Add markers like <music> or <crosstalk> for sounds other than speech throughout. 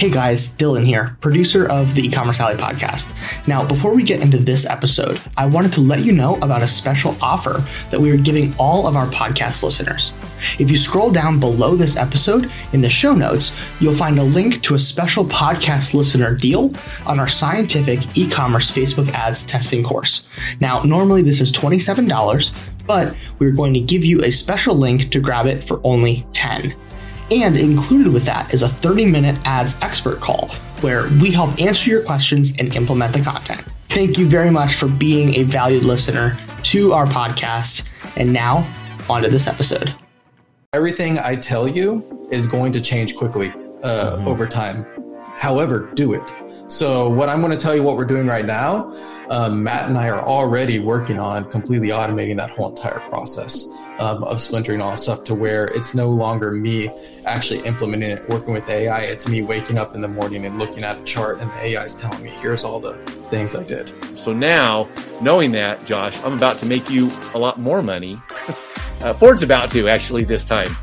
Hey guys, Dylan here, producer of the E-commerce Alley podcast. Now, before we get into this episode, I wanted to let you know about a special offer that we are giving all of our podcast listeners. If you scroll down below this episode in the show notes, you'll find a link to a special podcast listener deal on our scientific e-commerce Facebook ads testing course. Now, normally this is $27, but we're going to give you a special link to grab it for only 10. And included with that is a 30 minute ads expert call where we help answer your questions and implement the content. Thank you very much for being a valued listener to our podcast. And now, on to this episode. Everything I tell you is going to change quickly uh, mm-hmm. over time. However, do it. So, what I'm going to tell you what we're doing right now, um, Matt and I are already working on completely automating that whole entire process um, of splintering all stuff to where it's no longer me actually implementing it, working with AI. It's me waking up in the morning and looking at a chart, and the AI is telling me, here's all the things I did. So now, knowing that, Josh, I'm about to make you a lot more money. <laughs> uh, Ford's about to actually this time.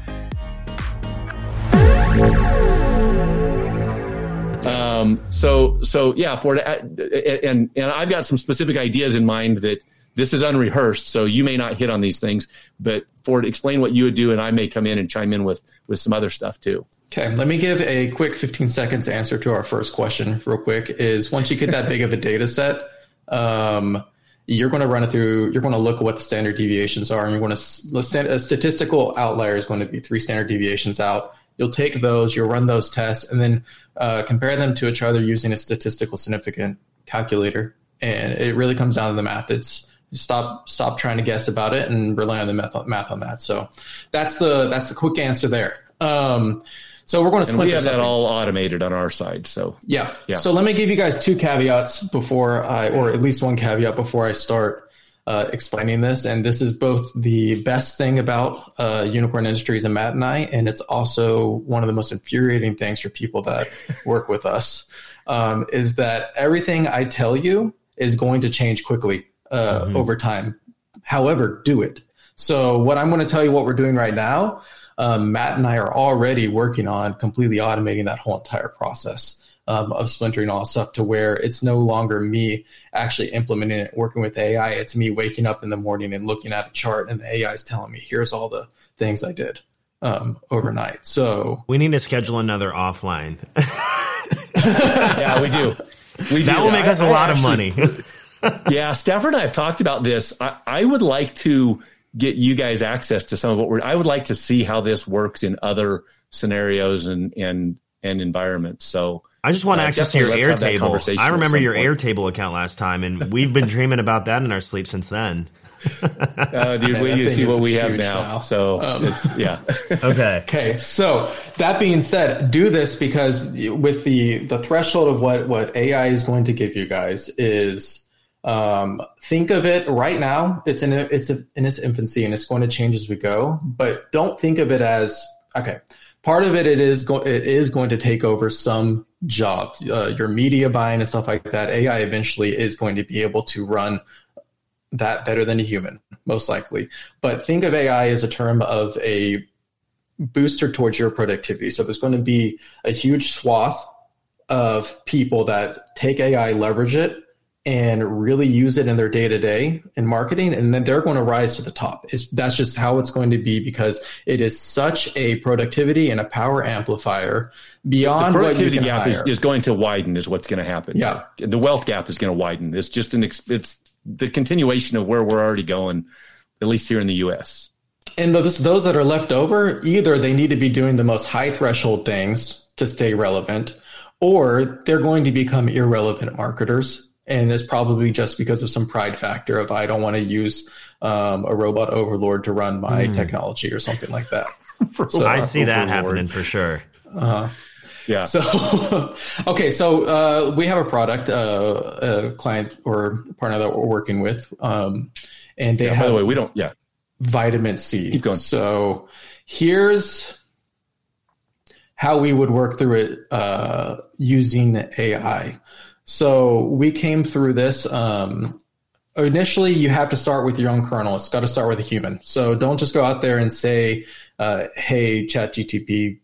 Um, so, so yeah, Ford, and and I've got some specific ideas in mind that this is unrehearsed, so you may not hit on these things. But Ford, explain what you would do, and I may come in and chime in with with some other stuff too. Okay, let me give a quick 15 seconds answer to our first question, real quick. Is once you get that big of a data set, um, you're going to run it through. You're going to look at what the standard deviations are, and you're going to a statistical outlier is going to be three standard deviations out. You'll take those, you'll run those tests, and then uh, compare them to each other using a statistical significant calculator. And it really comes down to the math. It's stop stop trying to guess about it and rely on the math, math on that. So that's the that's the quick answer there. Um, so we're going to and we have that all automated on our side. So yeah, yeah. So let me give you guys two caveats before I, or at least one caveat before I start uh, explaining this. And this is both the best thing about uh, Unicorn Industries and Matt and I, and it's also one of the most infuriating things for people that <laughs> work with us. Um, is that everything I tell you is going to change quickly uh, mm-hmm. over time. However, do it. So what I'm going to tell you what we're doing right now, um, Matt and I are already working on completely automating that whole entire process um, of splintering all stuff to where it's no longer me actually implementing it, working with AI. It's me waking up in the morning and looking at a chart and the AI is telling me, here's all the things I did um, overnight. So we need to schedule another offline. <laughs> yeah, we do. We that do. will make us a lot actually, of money. <laughs> yeah, Stafford and I have talked about this. I, I, would like to get you guys access to some of what we're. I would like to see how this works in other scenarios and and and environments. So I just want uh, access to your Airtable. I remember your. Airtable account last time, and we've been dreaming about that in our sleep since then. <laughs> uh, dude, we need to see what we have now. now. So um, it's yeah. <laughs> okay. Okay. So that being said, do this because with the the threshold of what what AI is going to give you guys is um, think of it right now. It's in a, it's a, in its infancy and it's going to change as we go. But don't think of it as okay. Part of it it is go, it is going to take over some jobs, uh, your media buying and stuff like that. AI eventually is going to be able to run that better than a human, most likely. But think of AI as a term of a booster towards your productivity. So there's going to be a huge swath of people that take AI, leverage it, and really use it in their day to day in marketing, and then they're going to rise to the top. It's, that's just how it's going to be because it is such a productivity and a power amplifier beyond the productivity gap is, is, going to widen. Is what's going to happen. Yeah, the wealth gap is going to widen. It's just an it's the continuation of where we're already going, at least here in the U.S. And those those that are left over, either they need to be doing the most high threshold things to stay relevant, or they're going to become irrelevant marketers and it's probably just because of some pride factor of I don't want to use um, a robot overlord to run my mm. technology or something like that. <laughs> so, I see that happening for sure. Uh-huh. Yeah. So, <laughs> okay. So uh, we have a product, uh, a client or partner that we're working with, um, and they yeah, have. By the way, we don't. Yeah. Vitamin C. Keep going. So here's how we would work through it uh, using AI. So we came through this. Um, initially, you have to start with your own kernel. It's got to start with a human. So don't just go out there and say, uh, "Hey, ChatGTP,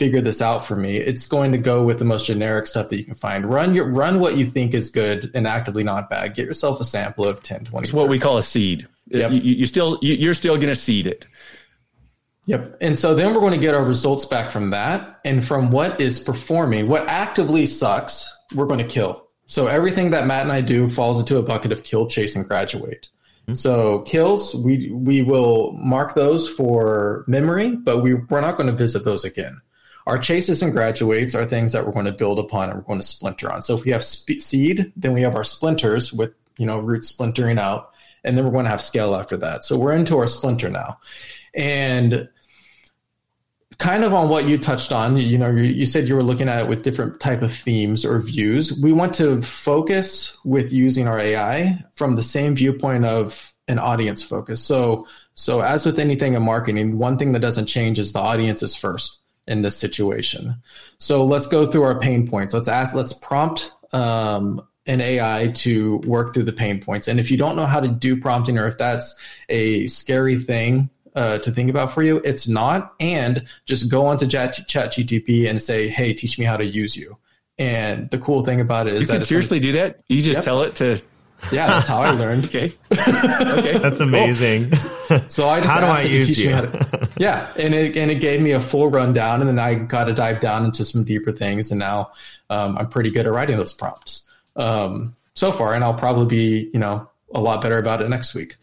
figure this out for me. It's going to go with the most generic stuff that you can find. Run your run what you think is good and actively not bad. Get yourself a sample of 10, 20. It's what we call a seed. Yep. You, you still you're still going to seed it. Yep. And so then we're going to get our results back from that and from what is performing, what actively sucks, we're going to kill. So everything that Matt and I do falls into a bucket of kill, chase, and graduate. Mm-hmm. So kills, we we will mark those for memory, but we we're not going to visit those again. Our chases and graduates are things that we're going to build upon and we're going to splinter on. So if we have sp- seed, then we have our splinters with you know roots splintering out, and then we're going to have scale after that. So we're into our splinter now, and kind of on what you touched on. You know you, you, said you were looking at it with different type of themes or views. We want to focus with using our ai from the same viewpoint of an audience focus. So so as with anything in marketing one thing that doesn't change is the audience is first in this situation. So let's go through our pain points. Let's ask let's prompt um, an AI to work through the pain points. And if you don't know how to do prompting or if that's a scary thing uh, to think about for you. It's not. And just go onto Chat, Chat GTP and say, hey, teach me how to use you. And the cool thing about it is you that can seriously do that. You just yep. tell it to. Yeah, that's how I learned. <laughs> okay. okay. That's amazing. Cool. <laughs> So I just how do I use you? To, <laughs> yeah, and it and it gave me a full rundown, and then I got to dive down into some deeper things, and now um, I'm pretty good at writing those prompts um, so far, and I'll probably be you know a lot better about it next week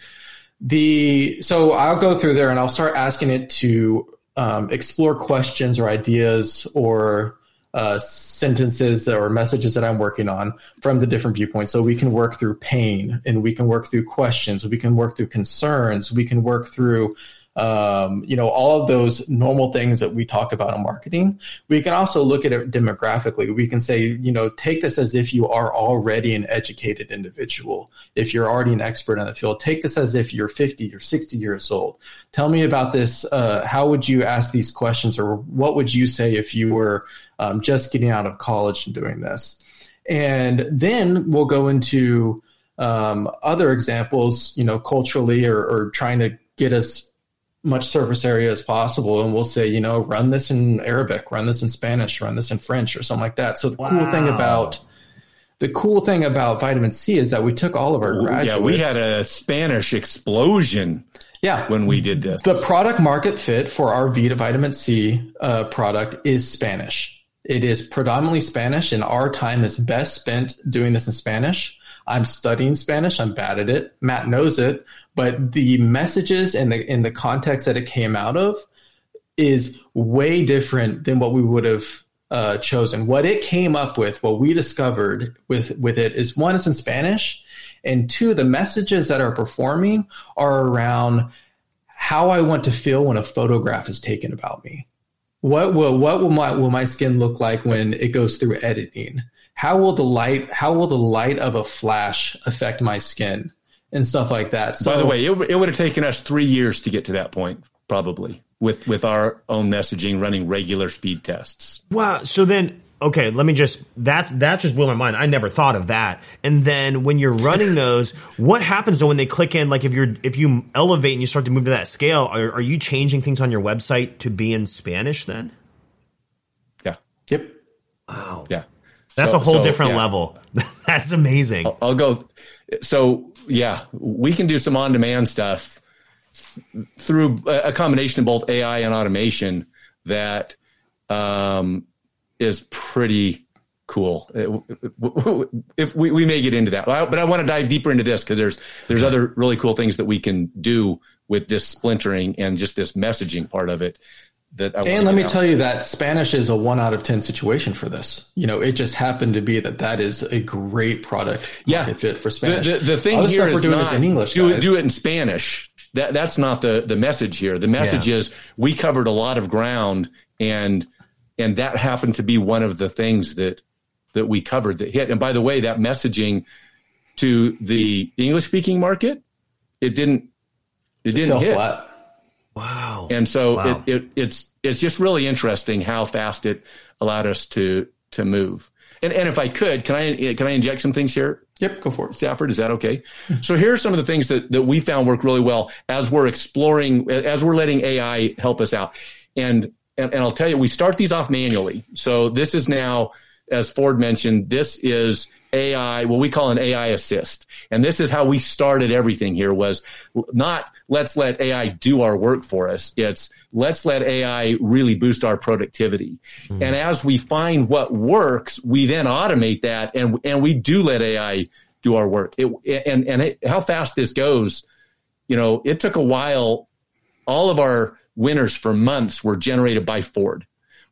the so I'll go through there and I'll start asking it to um, explore questions or ideas or uh, sentences or messages that I'm working on from the different viewpoints. So we can work through pain and we can work through questions, we can work through concerns, we can work through um, you know, all of those normal things that we talk about in marketing. We can also look at it demographically. We can say, you know, take this as if you are already an educated individual. If you're already an expert in the field, take this as if you're 50 or 60 years old. Tell me about this. Uh, how would you ask these questions, or what would you say if you were um, just getting out of college and doing this? And then we'll go into um, other examples, you know, culturally or, or trying to get us much surface area as possible and we'll say you know run this in arabic run this in spanish run this in french or something like that. So the wow. cool thing about the cool thing about vitamin c is that we took all of our graduates yeah we had a spanish explosion yeah. when we did this. The product market fit for our vita vitamin c uh, product is spanish. It is predominantly spanish and our time is best spent doing this in spanish I'm studying Spanish. I'm bad at it. Matt knows it, but the messages and the in the context that it came out of is way different than what we would have uh, chosen. What it came up with, what we discovered with with it is one, it's in Spanish, and two, the messages that are performing are around how I want to feel when a photograph is taken about me. What will what will my will my skin look like when it goes through editing? How will the light how will the light of a flash affect my skin and stuff like that? So, by the way it, it would have taken us three years to get to that point probably with with our own messaging running regular speed tests. Wow so then okay let me just that that just blew my mind. I never thought of that. And then when you're running <laughs> those what happens though when they click in? Like if you're if you elevate and you start to move to that scale are, are you changing things on your website to be in spanish then? Yeah. Yep. Wow. Yeah that's so, a whole so, different yeah. level. <laughs> That's amazing. I'll, I'll, go. So yeah, we can do some on-demand stuff through a combination of both AI and automation that um, is pretty cool. <laughs> If we, we may get into that, but I want to dive deeper into this because there's there's other really cool things that we can do with this splintering and just this messaging part of it that I and let me tell you that Spanish is a one out of ten situation for this. You know, it just happened to be that that is a great product. Yeah, fit for Spanish. The, the, the thing Other here is doing not in English. Do, do, it in Spanish. That that's not the the message here. The message yeah. is we covered a lot of ground, and and that happened to be one of the things that that we covered that hit. And by the way, that messaging to the English speaking market, it didn't it didn't hit. Flat. Wow. And so wow. It, it, it's it's just really interesting how fast it allowed us to to move. And and if I could, can I can I inject some things here? Yep, go for it. Stafford, is that okay? so here are some of the things that, that we found work really well as we're exploring, as we're letting AI help us out. And and, and I'll tell you, we start these off manually. So this is now, as Ford mentioned, this is AI, what we call an AI assist. And this is how we started everything here was not let's let AI do our work for us. It's let's let AI really boost our productivity. Mm-hmm. And as we find what works, we then automate that and, and we do let AI do our work. It, and, and it, how fast this goes, you know, it took a while. All of our winners for months were generated by Ford,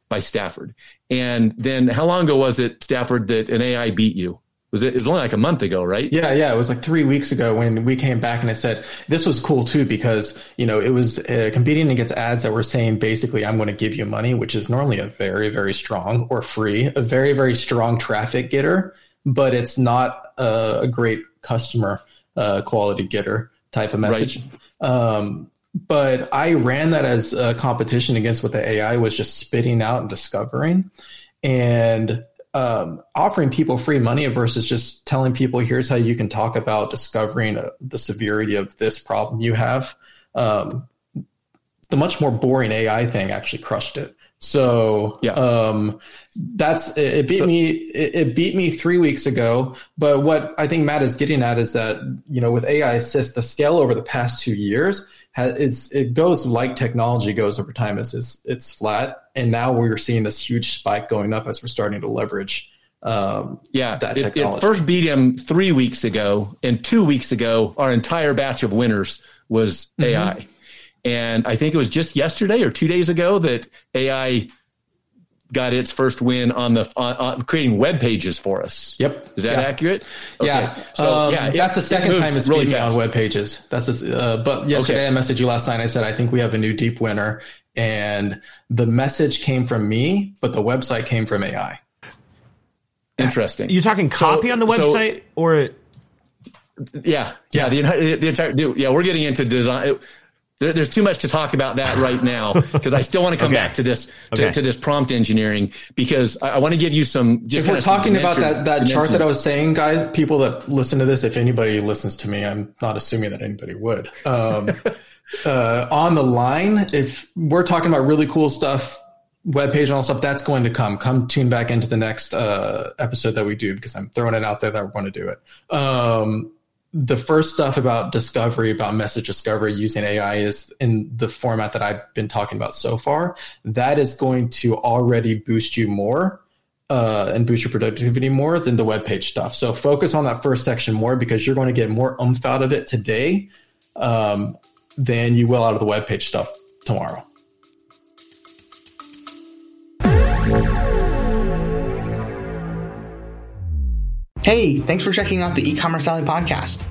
by Stafford. And then how long ago was it, Stafford, that an AI beat you? Was it, it was only like a month ago, right? Yeah, yeah. It was like three weeks ago when we came back and I said this was cool too because you know it was uh, competing against ads that were saying basically I'm going to give you money, which is normally a very very strong or free, a very very strong traffic getter, but it's not a, a great customer uh, quality getter type of message. Right. Um, but I ran that as a competition against what the AI was just spitting out and discovering. And um, offering people free money versus just telling people, here's how you can talk about discovering uh, the severity of this problem you have. Um, the much more boring AI thing actually crushed it. So yeah. um, that's it, beat so, me. It, it, beat me three weeks ago. But what I think Matt is getting at is that you know with AI assist, the scale over the past two years has it's it goes like technology goes over time. It's it's, it's flat, and now we're seeing this huge spike going up as we're starting to leverage. Um, yeah, it, it, first beat him three weeks ago, and two weeks ago, our entire batch of winners was AI. Mm-hmm. And I think it was just yesterday or two days ago that AI got its first win on the on, on creating web pages for us. Yep. Is that yeah. accurate? Okay. Yeah. So um, yeah, that's the second it time it's really fast. on web pages. That's the, uh, but yesterday okay. I messaged you last night. I said I think we have a new deep winner, and the message came from me, but the website came from AI. Interesting. You talking copy so, on the website so, or? Yeah, yeah, the, the entire yeah, we're getting into design there, there's too much to talk about that right now <laughs> because I still want to come okay. back to this to, okay. to, this prompt engineering because I, I want to give you some. Just if we're talking about that that chart that I was saying, guys, people that listen to this, if anybody listens to me, I'm not assuming that anybody would. Um, <laughs> uh, on the line, if we're talking about really cool stuff, web page and all stuff, that's going to come. Come tune back into the next uh, episode that we do because I'm throwing it out there that we're going to do it. Um, the first stuff about discovery, about message discovery using AI is in the format that I've been talking about so far. That is going to already boost you more uh, and boost your productivity more than the web page stuff. So focus on that first section more because you're going to get more umph out of it today um, than you will out of the web page stuff tomorrow. Hey, thanks for checking out the e-commerce alley podcast.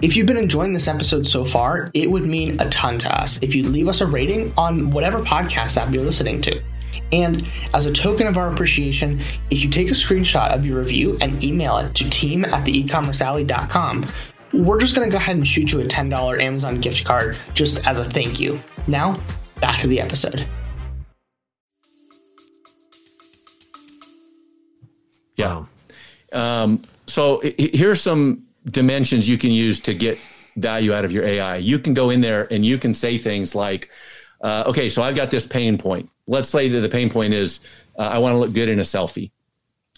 If you've been enjoying this episode so far, it would mean a ton to us if you leave us a rating on whatever podcast app you're listening to. And as a token of our appreciation, if you take a screenshot of your review and email it to team at the ecommercealley.com, we're just going to go ahead and shoot you a $10 Amazon gift card just as a thank you. Now, back to the episode. Yeah. Um, so here's some dimensions you can use to get value out of your AI. You can go in there and you can say things like, uh, okay, so I've got this pain point. Let's say that the pain point is uh, I want to look good in a selfie,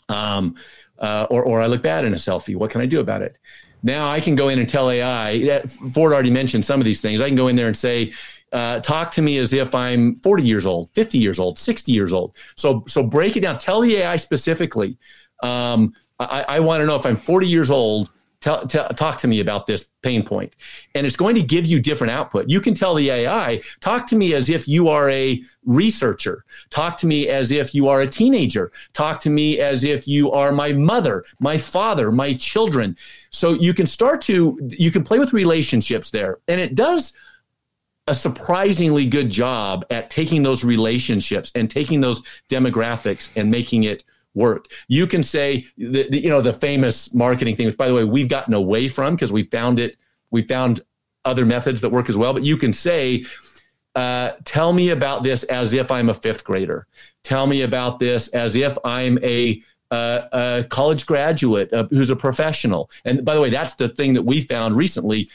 um, uh, or or I look bad in a selfie. What can I do about it? Now I can go in and tell AI. Ford already mentioned some of these things. I can go in there and say, uh, talk to me as if I'm 40 years old, 50 years old, 60 years old. So so break it down. Tell the AI specifically. Um, I, I want to know if I'm 40 years old. Tell, tell, talk to me about this pain point. And it's going to give you different output. You can tell the AI, talk to me as if you are a researcher. Talk to me as if you are a teenager. Talk to me as if you are my mother, my father, my children. So you can start to, you can play with relationships there. And it does a surprisingly good job at taking those relationships and taking those demographics and making it work. You can say, the, the, you know, the famous marketing thing, which by the way, we've gotten away from because we found it, we found other methods that work as well. But you can say, uh, tell me about this as if I'm a fifth grader. Tell me about this as if I'm a, uh, a college graduate uh, who's a professional. And by the way, that's the thing that we found recently.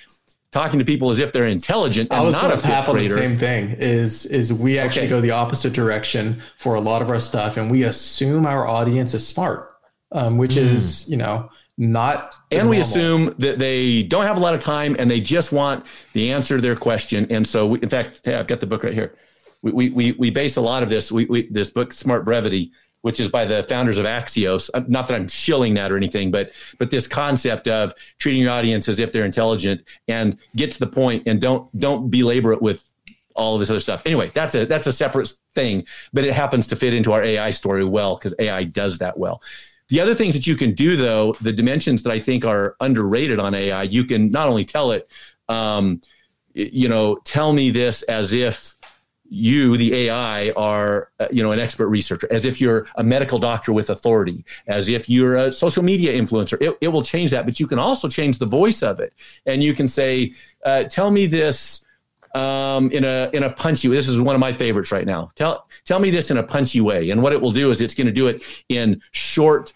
Talking to people as if they're intelligent and I was not a tap on the grader. same thing. Is is we actually Okay. go the opposite direction for a lot of our stuff, and we assume our audience is smart, um, which is you know not and we assume that they don't have a lot of time and they just want the answer to their question. And so, we, in fact, hey, I've got the book right here. We, we, we, we base a lot of this, we, we, this book, Smart Brevity, which is by the founders of Axios. Uh, Not that I'm shilling that or anything, but, but this concept of treating your audience as if they're intelligent and get to the point and don't, don't belabor it with all of this other stuff. Anyway, that's a, that's a separate thing, but it happens to fit into our AI story well because AI does that well. The other things that you can do, though, the dimensions that I think are underrated on AI, you can not only tell it, um, you know, tell me this as if you, the AI, are uh, you know an expert researcher, as if you're a medical doctor with authority, as if you're a social media influencer. It, it will change that, but you can also change the voice of it, and you can say, uh, "Tell me this." um, in a in a punchy. This is one of my favorites right now. Tell tell me this in a punchy way, and what it will do is it's going to do it in short,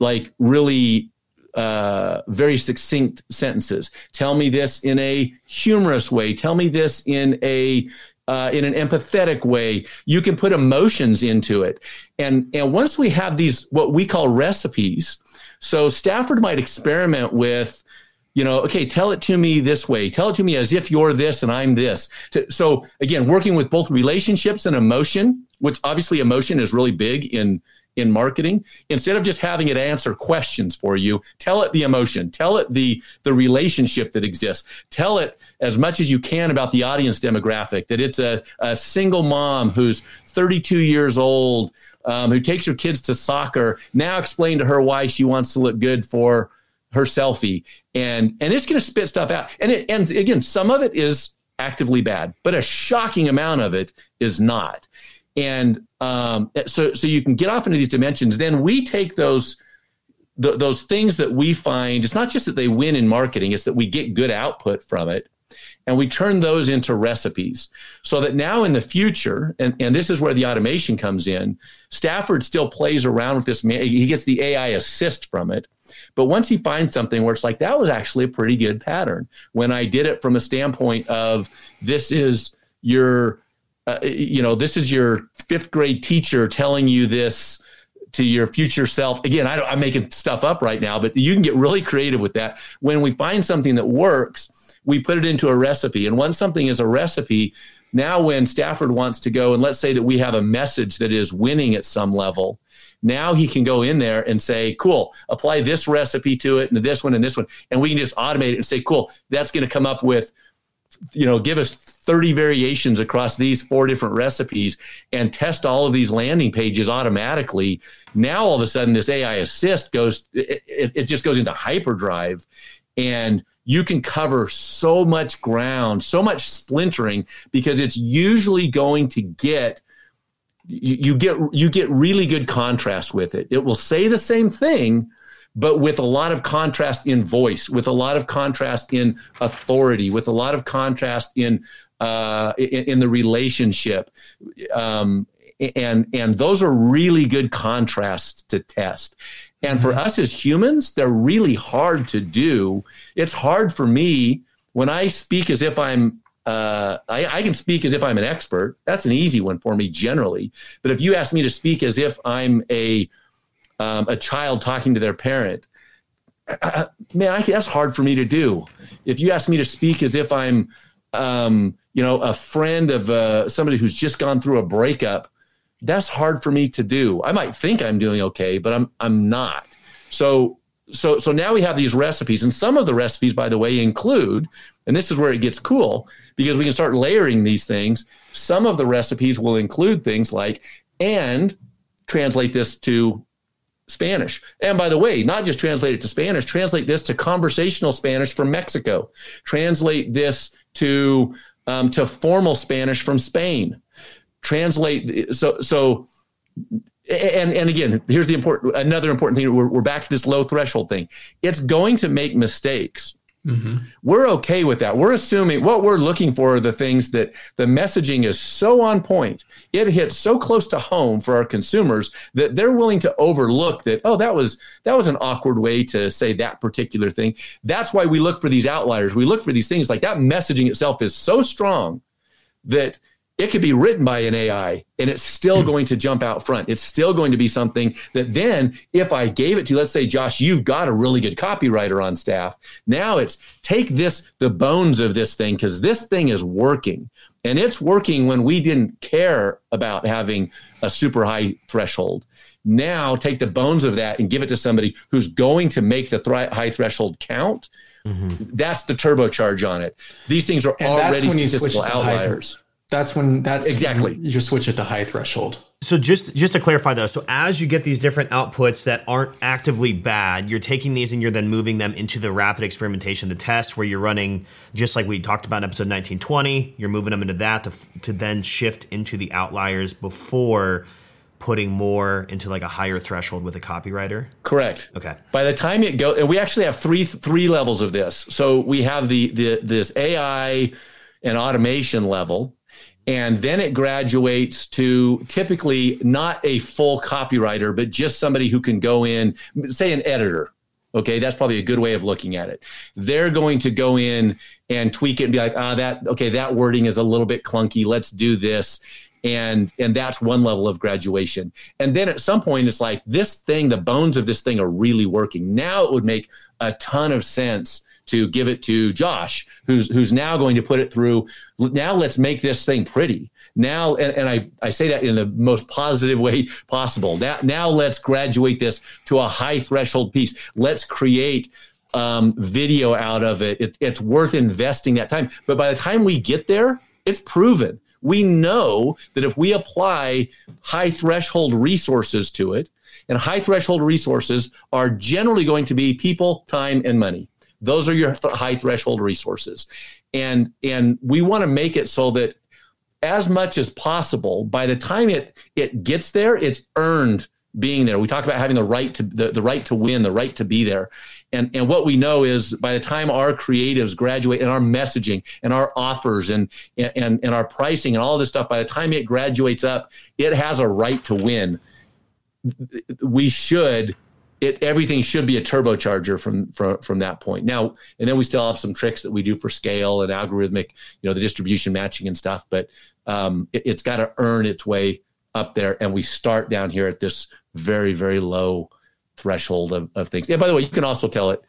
like really uh, very succinct sentences. Tell me this in a humorous way. Tell me this in a uh, in an empathetic way. You can put emotions into it, and and once we have these what we call recipes, so Stafford might experiment with you know, okay, tell it to me this way. Tell it to me as if you're this and I'm this. So again, working with both relationships and emotion, which obviously emotion is really big in in marketing. Instead of just having it answer questions for you, tell it the emotion, tell it the the relationship that exists. Tell it as much as you can about the audience demographic. That it's a, a single mom who's 32 years old, um, who takes her kids to soccer. Now explain to her why she wants to look good for her selfie and and it's going to spit stuff out and it, and again some of it is actively bad but a shocking amount of it is not and um, so so you can get off into these dimensions. Then we take those th- those things that we find it's not just that they win in marketing it's that we get good output from it and we turn those into recipes. So that now in the future and, and this is where the automation comes in stafford still plays around with this ma- he gets the ai assist from it. But once he finds something where it's like that was actually a pretty good pattern when i did it from a standpoint of this is your uh, you know this is your fifth grade teacher telling you this to your future self. Again, I am making stuff up right now, but you can get really creative with that. When we find something that works, we put it into a recipe. And once something is a recipe, now when Stafford wants to go, and let's say that we have a message that is winning at some level, now he can go in there and say, cool, apply this recipe to it and this one and this one. And we can just automate it and say, cool, that's going to come up with, you know, give us 30 variations across these four different recipes and test all of these landing pages automatically. Now, all of a sudden, this AI assist goes, it, it, just goes into hyperdrive and you can cover so much ground, so much splintering because it's usually going to get you get you get really good contrast with it. It will say the same thing, but with a lot of contrast in voice, with a lot of contrast in authority, with a lot of contrast in uh, in, in the relationship, um, and and those are really good contrasts to test. And for us as humans, they're really hard to do. It's hard for me when I speak as if I'm uh, I, I, can speak as if I'm an expert. That's an easy one for me generally. But if you ask me to speak as if I'm a um, a child talking to their parent, uh, <clears throat> man, I, that's hard for me to do. If you ask me to speak as if I'm, um, you know, a friend of uh, somebody who's just gone through a breakup, that's hard for me to do. I might think I'm doing okay, but I'm I'm not. So so so now we have these recipes, and some of the recipes, by the way, include, and this is where it gets cool because we can start layering these things. Some of the recipes will include things like and translate this to Spanish. And by the way, not just translate it to Spanish, translate this to conversational Spanish from Mexico. Translate this to um, to formal Spanish from Spain. Translate so so and and again, here's the important another important thing. We're, we're back to this low threshold thing. It's going to make mistakes. Mm-hmm. We're okay with that. We're assuming what we're looking for are the things that the messaging is so on point. It hits so close to home for our consumers that they're willing to overlook that, oh, that was that was an awkward way to say that particular thing. That's why we look for these outliers. We look for these things like that messaging itself is so strong that it could be written by an AI and it's still mm-hmm. going to jump out front. It's still going to be something that then, if I gave it to, let's say, Josh, you've got a really good copywriter on staff. Now it's take this, the bones of this thing, because this thing is working. And it's working when we didn't care about having a super high threshold. Now take the bones of that and give it to somebody who's going to make the th- high threshold count. Mm-hmm. That's the turbocharge on it. These things are and already statistical outliers that's when that's exactly you switch it to high threshold. So just just to clarify though, so as you get these different outputs that aren't actively bad, you're taking these and you're then moving them into the rapid experimentation, the test where you're running just like we talked about in episode 1920, you're moving them into that to to then shift into the outliers before putting more into like a higher threshold with a copywriter? Correct. Okay. By the time it go and we actually have three three levels of this. So we have the the this AI and automation level and then it graduates to typically not a full copywriter, but just somebody who can go in, say an editor. Okay, that's probably a good way of looking at it. They're going to go in and tweak it and be like, ah, that okay, that wording is a little bit clunky. Let's do this. And and that's one level of graduation. And then at some point, it's like this thing, the bones of this thing are really working. Now it would make a ton of sense to give it to Josh, who's who's now going to put it through. Now let's make this thing pretty. Now, and, and I, I say that in the most positive way possible. Now, now let's graduate this to a high threshold piece. Let's create um, video out of it. it. It's worth investing that time. But by the time we get there, it's proven. We know that if we apply high threshold resources to it, and high threshold resources are generally going to be people, time, and money. Those are your th- high threshold resources. And and we want to make it so that as much as possible by the time it it gets there, it's earned being there. We talk about having the right to the, the right to win, the right to be there. And and what we know is by the time our creatives graduate and our messaging and our offers and and and our pricing and all this stuff, by the time it graduates up, it has a right to win. We should it everything should be a turbocharger from from from that point. Now, and then we still have some tricks that we do for scale and algorithmic, you know, the distribution matching and stuff. But um, it, it's got to earn its way up there, and we start down here at this very very low threshold of, of things. And by the way, you can also tell it.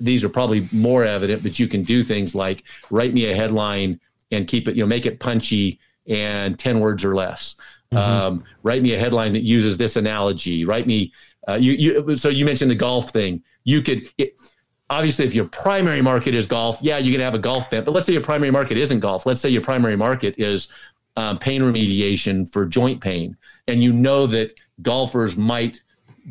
These are probably more evident, but you can do things like write me a headline and keep it, you know, make it punchy and ten words or less. Mm-hmm. Um, write me a headline that uses this analogy. Write me uh, you, you, so you mentioned the golf thing. You could it, obviously if your primary market is golf, yeah, you can have a golf bent. But let's say your primary market isn't golf. Let's say your primary market is um, pain remediation for joint pain, and you know that golfers might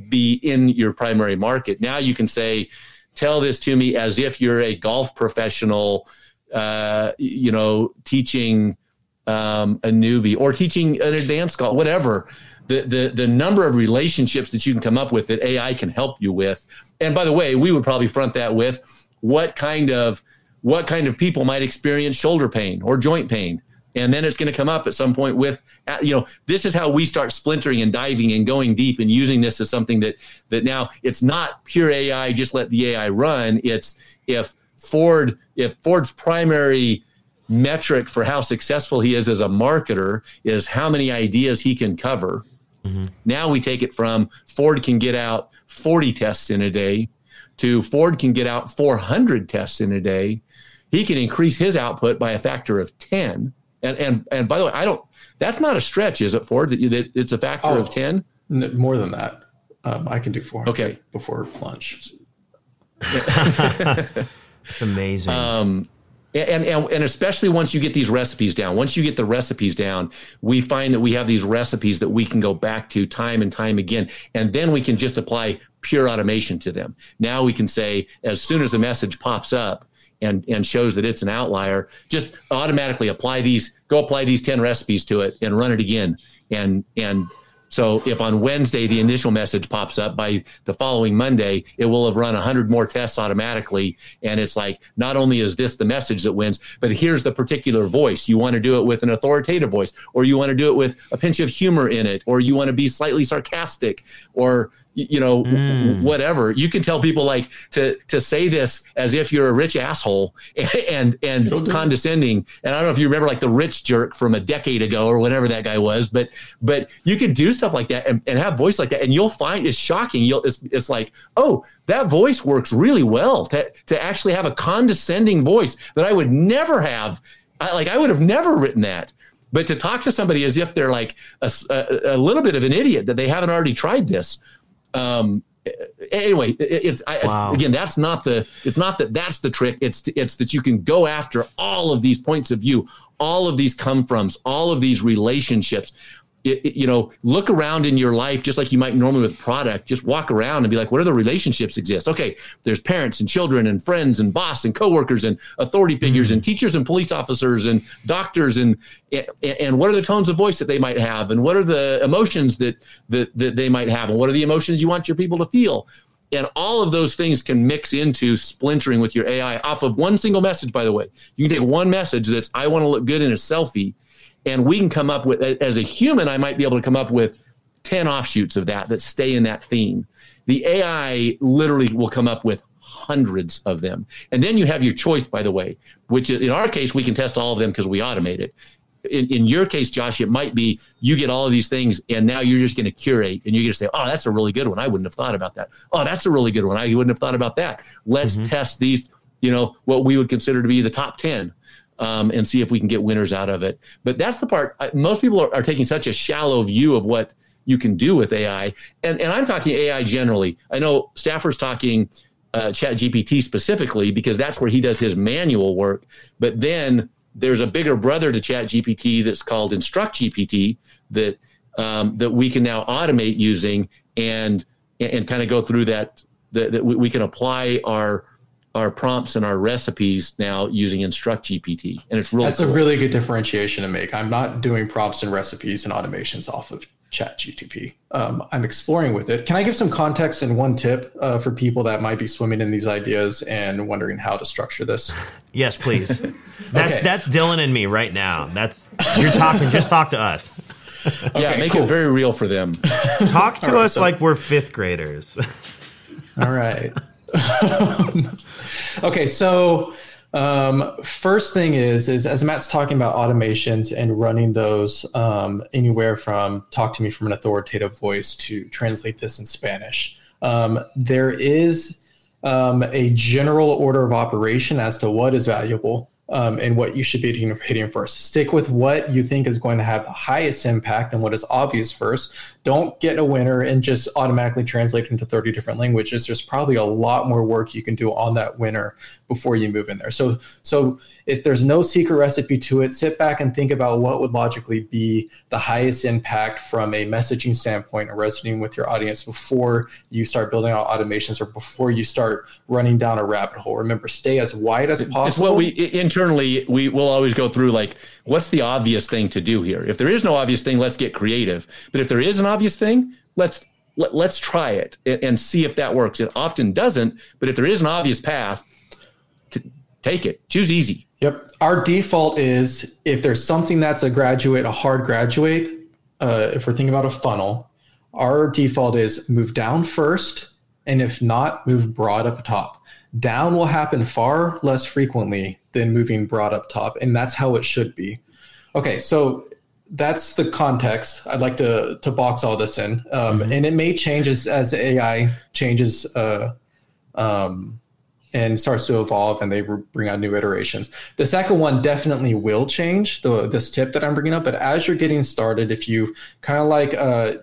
be in your primary market. Now you can say, "Tell this to me as if you're a golf professional." Uh, you know, teaching um, a newbie or teaching an advanced golf, whatever the, the the number of relationships that you can come up with that AI can help you with. And by the way, we would probably front that with what kind of what kind of people might experience shoulder pain or joint pain. And then it's going to come up at some point with, uh, you know, this is how we start splintering and diving and going deep and using this as something that that now it's not pure AI. Just let the AI run. It's if Ford, if Ford's primary metric for how successful he is as a marketer is how many ideas he can cover Mm-hmm. Now we take it from Ford can get out 40 tests in a day to Ford can get out 400 tests in a day. He can increase his output by a factor of 10. And and and by the way, I don't. That's not a stretch, is it, Ford? That, that it's a factor oh, of 10. more than that. Um, I can do 400 okay. before lunch. <laughs> it's amazing. Um, and, and and especially once you get these recipes down. Once you get the recipes down we find that we have these recipes that we can go back to time and time again and then we can just apply pure automation to them. Now we can say as soon as a message pops up and and shows that it's an outlier just automatically apply these go apply these 10 recipes to it and run it again. And and So if on Wednesday the initial message pops up, by the following Monday, it will have run 100 more tests automatically. And it's like, not only is this the message that wins, but here's the particular voice. You want to do it with an authoritative voice, or you want to do it with a pinch of humor in it, or you want to be slightly sarcastic, or you know mm. whatever. You can tell people like to to say this as if you're a rich asshole <laughs> and and, and condescending. And i don't know if you remember like the rich jerk from a decade ago or whatever that guy was but but you can do stuff like that and, and have voice like that and you'll find it's shocking. You'll it's, it's like oh that voice works really well to, to actually have a condescending voice that i would never have. I, like i would have never written that. But to talk to somebody as if they're like a, a, a little bit of an idiot that they haven't already tried this um, anyway, it's wow. again that's not the it's not that that's the trick. It's it's that you can go after all of these points of view, all of these come froms, all of these relationships you know, look around in your life just like you might normally with product. Just walk around and be like, what are the relationships exist? Okay, there's parents and children and friends and boss and coworkers and authority figures mm-hmm. and teachers and police officers and doctors and, and and what are the tones of voice that they might have and what are the emotions that that that they might have and what are the emotions you want your people to feel? And all of those things can mix into splintering with your AI off of one single message, by the way. You can take one message that's, I want to look good in a selfie, and we can come up with as a human i might be able to come up with 10 offshoots of that that stay in that theme. The ai literally will come up with hundreds of them. And then you have your choice by the way which in our case we can test all of them because we automate it. In, in your case josh it might be you get all of these things and now you're just going to curate and you're going to say oh that's a really good one. I wouldn't have thought about that. Oh that's a really good one. I wouldn't have thought about that. Let's mm-hmm. test these you know what we would consider to be the top 10 um, and see if we can get winners out of it. But that's the part. Most people are, are, taking such a shallow view of what you can do with AI, and and I'm talking AI generally. I know Stafford's talking uh, Chat GPT specifically because that's where he does his manual work. But then there's a bigger brother to Chat GPT that's called Instruct GPT that um, that we can now automate using and and kind of go through that that, that we, we can apply our our prompts and our recipes now using Instruct GPT, and it's really that's cool. a really good differentiation to make. I'm not doing prompts and recipes and automations off of Chat GTP. Um, I'm exploring with it. Can I give some context and one tip uh, for people that might be swimming in these ideas and wondering how to structure this? <laughs> Yes, please. <laughs> That's okay. that's Dylan and me right now. That's you're talking. just talk to us. Okay, yeah, make cool. it very real for them. Talk <laughs> to right, us so. like we're fifth graders. All right. <laughs> okay, so um, first thing is is as Matt's talking about automations and running those um, anywhere from talk to me from an authoritative voice to translate this in Spanish. Um, there is um, a general order of operation as to what is valuable um, and what you should be hitting, hitting first. Stick with what you think is going to have the highest impact and what is obvious first. Don't get a winner and just automatically translate into 30 different languages. There's probably a lot more work you can do on that winner before you move in there. So, so if there's no secret recipe to it, sit back and think about what would logically be the highest impact from a messaging standpoint and resonating with your audience before you start building out automations or before you start running down a rabbit hole. Remember, stay as wide as possible. It's what we internally we will always go through like what's the obvious thing to do here? If there is no obvious thing, let's get creative. But if there is an obvious thing, let's let, us let us try it and, see if that works. It often doesn't, but if there is an obvious path, take it. Choose easy. Yep. Our default is if there's something that's a graduate, a hard graduate, uh, if we're thinking about a funnel, our default is move down first, and if not, move broad up top. Down will happen far less frequently than moving broad up top, and that's how it should be. Okay, so that's the context. I'd like to to box all this in, um, mm-hmm. and it may change as as AI changes uh, um, and starts to evolve, and they re- bring out new iterations. The second one definitely will change. The this tip that I'm bringing up, but as you're getting started, if you kind of like uh,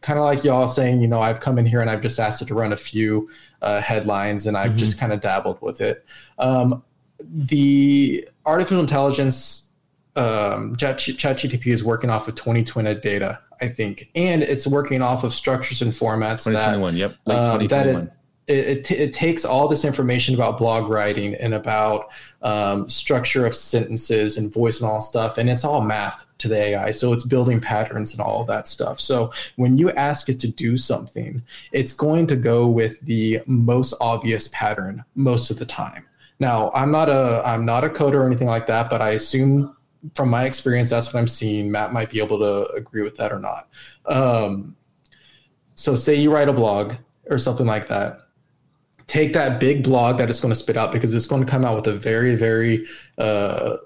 kind of like y'all saying, you know, I've come in here and I've just asked it to run a few uh, headlines, and I've mm-hmm. just kind of dabbled with it. Um, the artificial intelligence um, ChatGTP is working off of 2020 data, I think, and it's working off of structures and formats that yep, um, that it it, t- it, takes all this information about blog writing and about um, structure of sentences and voice and all stuff, and it's all math to the AI. So it's building patterns and all that stuff. So when you ask it to do something, it's going to go with the most obvious pattern most of the time. Now, I'm not a I'm not a coder or anything like that, but I assume from my experience that's what I'm seeing. Matt might be able to agree with that or not. Um, so say you write a blog or something like that take that big blog that it's going to spit out because it's going to come out with a very very uh,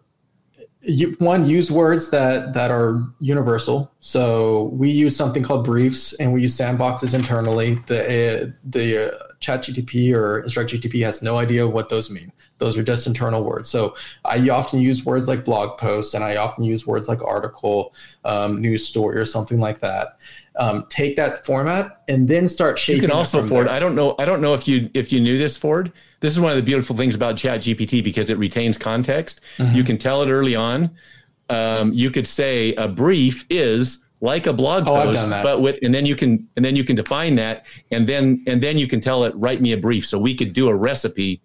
you, one use words that that are universal so we use something called briefs and we use sandboxes internally the uh, the uh, chat gtp or instruct gtp has no idea what those mean those are just internal words so i often use words like blog post and i often use words like article um, news story or something like that um, take that format and then start shaping. You can also Ford. There. I don't know. I don't know if you if you knew this, Ford. This is one of the beautiful things about Chat GPT because it retains context. Mm-hmm. You can tell it early on. Um, you could say a brief is like a blog oh, post, but with and then you can and then you can define that and then and then you can tell it write me a brief. So we could do a recipe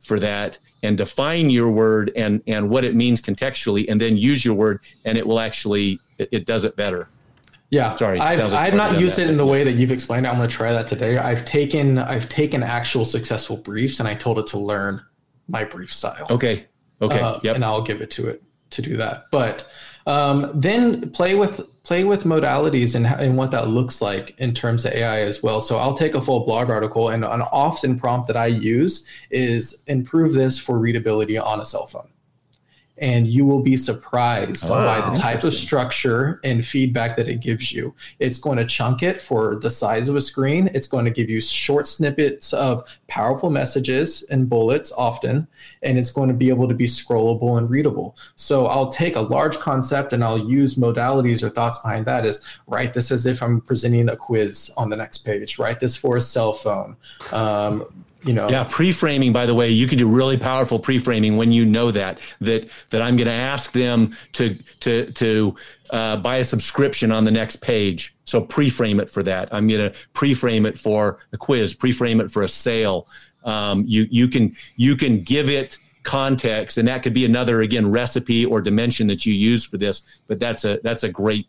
for that and define your word and and what it means contextually and then use your word and it will actually it, it does it better yeah, sorry. I've, like I've not used that. it in the way that you've explained. it. I'm going to try that today. I've taken I've taken actual successful briefs and I told it to learn my brief style. Okay. Okay. Uh, yep. And I'll give it to it to do that. But um, then play with play with modalities and, and what that looks like in terms of AI as well. So I'll take a full blog article and an often prompt that I use is improve this for readability on a cell phone and you will be surprised oh, by the type of structure and feedback that it gives you. It's going to chunk it for the size of a screen. It's going to give you short snippets of powerful messages and bullets often, and it's going to be able to be scrollable and readable. So I'll take a large concept and I'll use modalities or thoughts behind that is write this as if I'm presenting a quiz on the next page, write this for a cell phone. Um, you know. Yeah pre-framing by the way you can do really powerful pre-framing when you know that that that i'm going to ask them to to to uh, buy a subscription on the next page. So pre-frame it for that. I'm going to pre-frame it for a quiz pre-frame it for a sale. Um, you you can you can give it context and that could be another again recipe or dimension that you use for this but that's a that's a great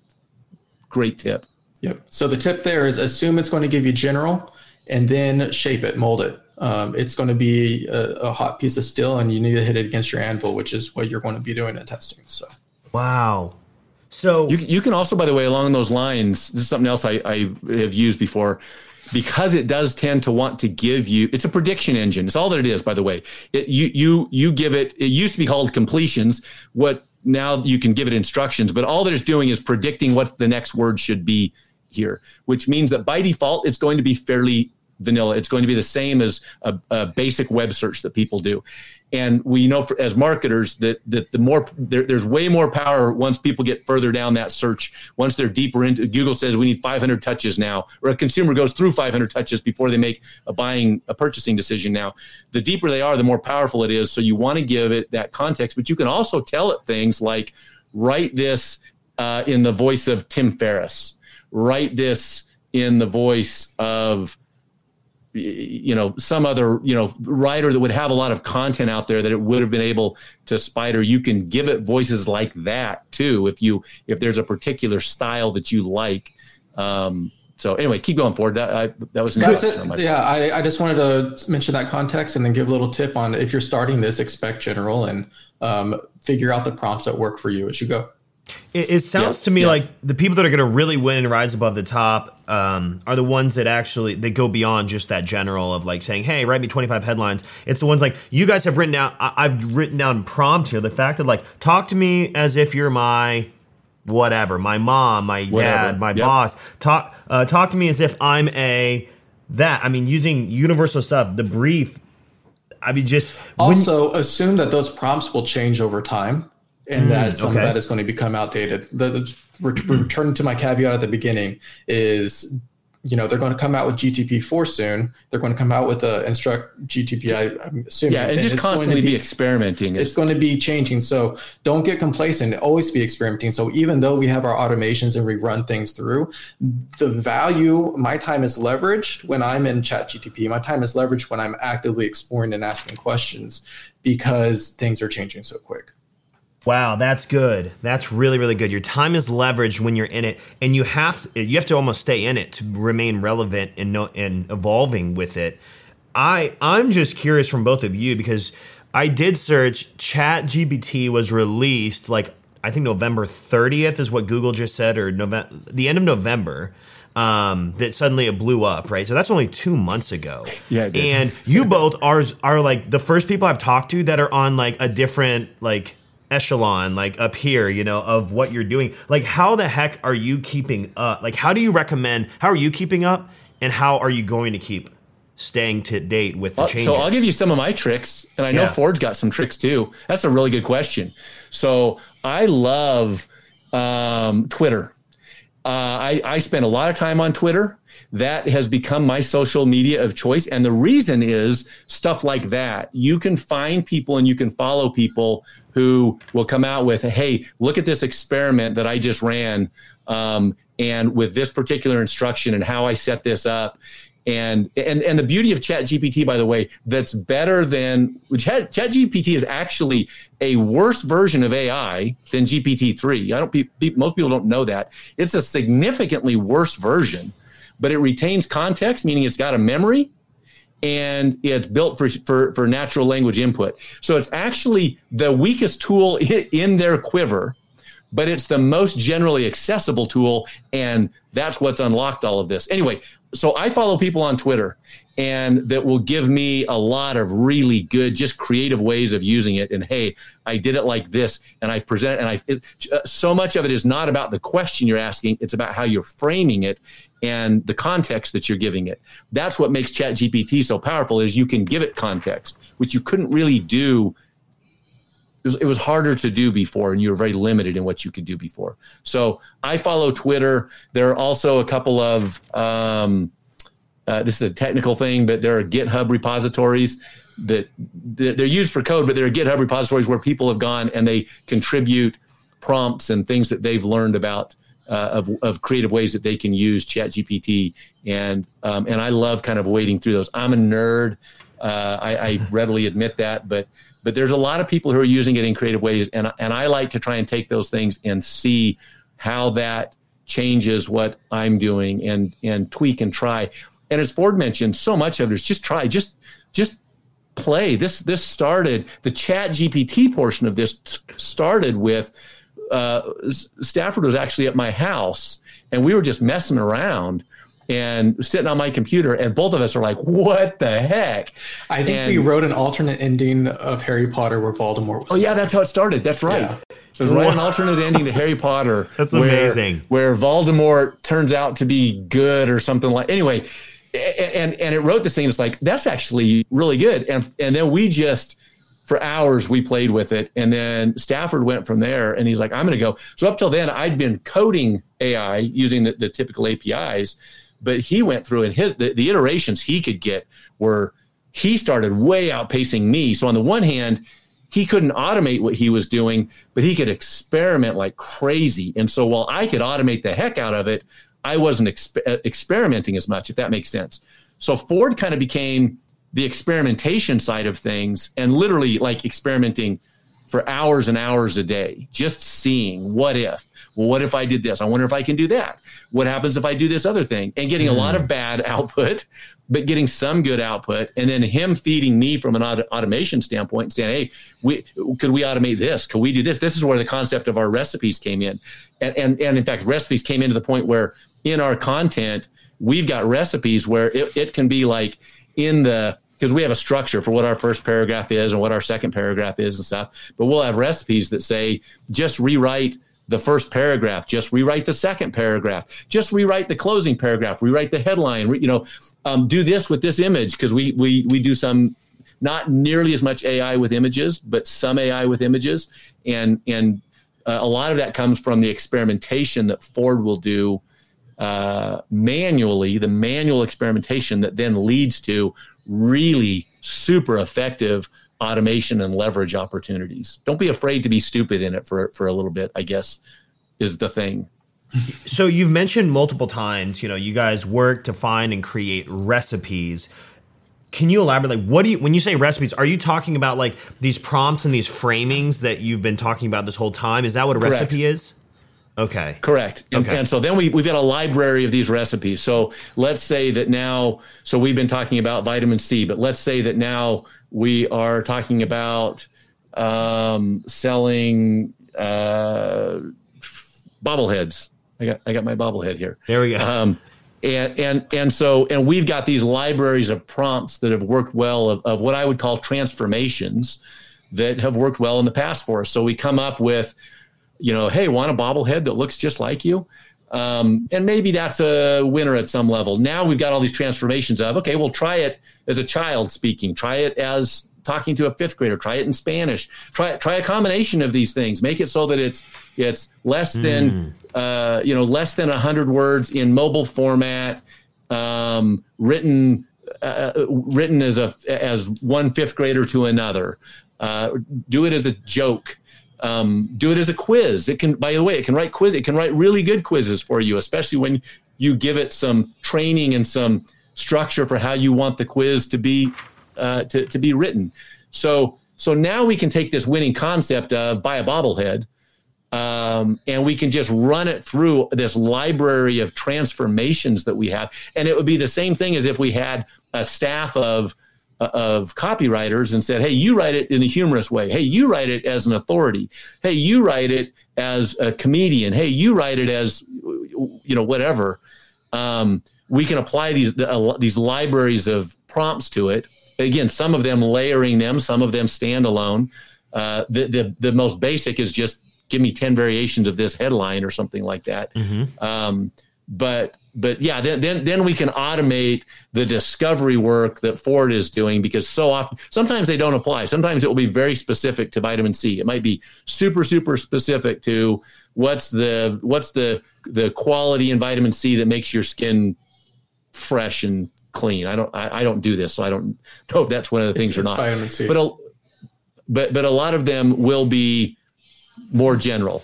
great tip. Yep. So the tip there is assume it's going to give you general and then shape it mold it um, it's going to be a, a, hot piece of steel and you need to hit it against your anvil, which is what you're going to be doing in testing. So, wow. So you, you can also, by the way, along those lines, this is something else I, I have used before because it does tend to want to give you it's a prediction engine it's all that it is by the way it, you you you give it it used to be called completions what now you can give it instructions but all that it's doing is predicting what the next word should be here which means that by default it's going to be fairly vanilla. It's going to be the same as a, a basic web search that people do. And we know for, as marketers that that the more there, there's way more power once people get further down that search. Once they're deeper into Google says we need 500 touches now, or a consumer goes through 500 touches before they make a buying a purchasing decision. Now, the deeper they are, the more powerful it is. So you want to give it that context, but you can also tell it things like write this uh, in the voice of Tim Ferriss, write this in the voice of you know some other you know writer that would have a lot of content out there that it would have been able to spider. You can give it voices like that too if you if there's a particular style that you like. Um, so anyway keep going forward. That I, that was That's it. yeah I, I just wanted to mention that context and then give a little tip on if you're starting this expect general and um, figure out the prompts that work for you as you go it, it sounds yeah, to me yeah. like the people that are going to really win and rise above the top um, are the ones that actually they go beyond just that general of like saying, "Hey, write me 25 headlines." It's the ones like you guys have written down. I, have written down prompt here. The fact that like talk to me as if you're my whatever, my mom, my whatever. dad, my yep. boss. Talk uh, talk to me as if I'm a that. I mean, using universal stuff. The brief. I mean, just also when, assume that those prompts will change over time and mm, that some okay. of that is going to become outdated. The, the returning to my caveat at the beginning is you know they're going to come out with GTP four soon. They're going to come out with the instruct GTP. I, am assuming. Yeah, and, and just constantly be, be, experimenting. It's going to be changing. So don't get complacent. Always be experimenting. So even though we have our automations and we run things through, the value my time is leveraged when I'm in Chat GTP. My time is leveraged when I'm actively exploring and asking questions because things are changing so quick. Wow, that's good. That's really really good. Your time is leveraged when you're in it, and you have to, you have to almost stay in it to remain relevant and no, and evolving with it. I I'm just curious from both of you because I did search. Chat GPT was released like I think November 30th is what Google just said, or November the end of November. Um, that suddenly it blew up, right? So that's only two months ago. Yeah, and you both are are like the first people I've talked to that are on like a different like echelon like up here you know of what you're doing. Like how the heck are you keeping up? Like how do you recommend how are you keeping up and how are you going to keep staying to date with the changes so i'll give you some of my tricks and i know yeah. ford's got some tricks too. That's a really good question. So i love um, twitter. Uh, I, I spend a lot of time on twitter that has become my social media of choice. And the reason is stuff like that. You can find people and you can follow people who will come out with, hey, look at this experiment that I just ran. Um, and with this particular instruction and how I set this up. And, and and the beauty of chat gpt by the way that's better than chat, chat gpt is actually a worse version of ai than gpt-3 i don't pe- most people don't know that it's a significantly worse version but it retains context, meaning it's got a memory and it's built for, for, for natural language input. So it's actually the weakest tool <laughs> in their quiver, but it's the most generally accessible tool. And that's what's unlocked all of this. Anyway, so I follow people on Twitter and that will give me a lot of really good, just creative ways of using it. And hey, I did it like this, and I present. And I it, uh, so much of it is not about the question you're asking; it's about how you're framing it and the context that you're giving it. That's what makes Chat GPT so powerful. Is you can give it context, which you couldn't really do. It was, it was harder to do before, and you were very limited in what you could do before. So I follow Twitter. There are also a couple of um, uh, this is a technical thing, but there are GitHub repositories that they're used for code, but there are GitHub repositories where people have gone and they contribute prompts and things that they've learned about uh, of, of creative ways that they can use ChatGPT. And um, and I love kind of wading through those. I'm a nerd. Uh, I, I, readily admit that, but but there's a lot of people who are using it in creative ways, and and I like to try and take those things and see how that changes what I'm doing and and tweak and try. And as Ford mentioned, so much of it is just try, just just play. This this started the Chat GPT portion of this started with uh, Stafford was actually at my house, and we were just messing around and sitting on my computer, and both of us are like, "What the heck?" I think and, we wrote an alternate ending of Harry Potter where Voldemort was. Oh yeah, that's how it started. That's right. Yeah. It was right an alternate ending to Harry Potter. <laughs> That's where, amazing. Where Voldemort turns out to be good or something like. Anyway, and and it wrote this thing. It's like that's actually really good. And and then we just for hours we played with it, and then Stafford went from there, and he's like, I'm going to go. So up till then, I'd been coding AI using the, the typical APIs, but he went through and his the, the iterations he could get were he started way outpacing me. So on the one hand, he couldn't automate what he was doing, but he could experiment like crazy. And so while I could automate the heck out of it, I wasn't exp- uh, experimenting as much, if that makes sense. So Ford kind of became the experimentation side of things and literally like experimenting for hours and hours a day, just seeing what if. Well, what if I did this? I wonder if I can do that. What happens if I do this other thing? And getting a lot of hmm. bad <laughs> output, but getting some good output. And then him feeding me from an auto- automation standpoint and saying, hey, we, could we automate this? Could we do this? This is where the concept of our recipes came in. And, and, and in fact, recipes came into the point where in our content, we've got recipes where it, it can be like in the because we have a structure for what our first paragraph is and what our second paragraph is and stuff. But we'll have recipes that say just rewrite the first paragraph, just rewrite the second paragraph, just rewrite the closing paragraph, rewrite the headline. Re, you know, um, do this with this image because we we we do some not nearly as much AI with images, but some AI with images, and and uh, a lot of that comes from the experimentation that Ford will do uh, manually, the manual experimentation that then leads to really super effective automation and leverage opportunities. Don't be afraid to be stupid in it for for a little bit. I guess is the thing. So you've mentioned multiple times, you know, you guys work to find and create recipes. Can you elaborate? Like, what do you when you say recipes? Are you talking about like these prompts and these framings that you've been talking about this whole time? Is that what a Correct. recipe is? Okay. Correct. And, Okay. and so then we, we've got a library of these recipes. So let's say that now, so we've been talking about vitamin C, but let's say that now we are talking about um, selling uh, bobbleheads. I got I got my bobblehead here. There we go. Um, and and and so and we've got these libraries of prompts that have worked well of, of what I would call transformations that have worked well in the past for us. So we come up with, you know, hey, want a bobblehead that looks just like you? Um, and maybe that's a winner at some level. Now we've got all these transformations of, okay, we'll try it as a child speaking, try it as talking to a fifth grader, try it in Spanish, try try a combination of these things, make it so that it's it's less than uh, you know less than hundred words in mobile format, um, written uh, written as a as one fifth grader to another. Uh, do it as a joke. Um, do it as a quiz. It can, by the way, it can write quiz. It can write really good quizzes for you, especially when you give it some training and some structure for how you want the quiz to be uh, to to be written. So so now we can take this winning concept of buy a bobblehead, um, and we can just run it through this library of transformations that we have, and it would be the same thing as if we had a staff of of copywriters and said, "Hey, you write it in a humorous way. Hey, you write it as an authority. Hey, you write it as a comedian. Hey, you write it as you know whatever." Um, we can apply these uh, these libraries of prompts to it. Again, some of them layering them, some of them standalone. Uh, the, the the most basic is just give me ten variations of this headline or something like that. Um, but but yeah, then, then then we can automate the discovery work that Ford is doing because so often sometimes they don't apply. Sometimes it will be very specific to vitamin C. It might be super super specific to what's the what's the the quality in vitamin C that makes your skin fresh and clean. I don't I, I don't do this, so I don't know if that's one of the things It's- or it's not. vitamin C. But a, but but a lot of them will be more general,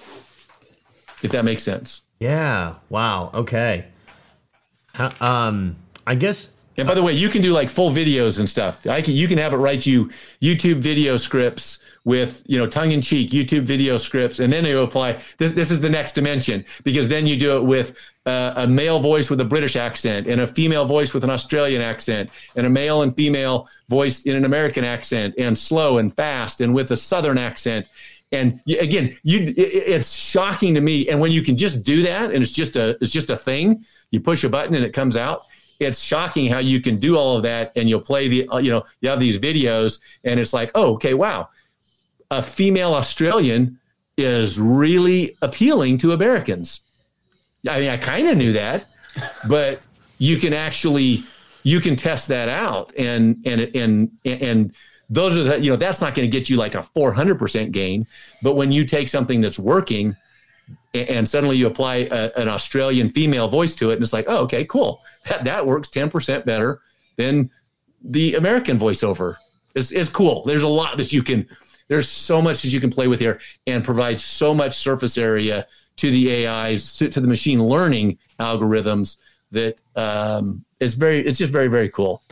if that makes sense. yeah. Wow. Okay. Um, I guess And by the way, you can do like full videos and stuff. I can, you can have it write you YouTube video scripts with, you know, tongue in cheek YouTube video scripts. And then you apply this, this is the next dimension because then you do it with uh, a male voice with a British accent and a female voice with an Australian accent and a male and female voice in an American accent and slow and fast and with a Southern accent. And again, you, it, it's shocking to me. And when you can just do that and it's just a, it's just a thing, you push a button and it comes out it's shocking how you can do all of that and you'll play the uh, you know you have these videos and it's like oh okay wow a female australian is really appealing to americans i mean i kind of knew that but you can actually you can test that out and and and and those are the you know that's not going to get you like a 400% gain but when you take something that's working a- and suddenly you apply a, an Australian female voice to it, and it's like, oh, okay, cool. That that works ten percent better than the American voiceover. Is is cool. There's a lot that you can. There's so much that you can play with here, and provide so much surface area to the AIs, to, to the machine learning algorithms that um, it's very. It's just very very cool.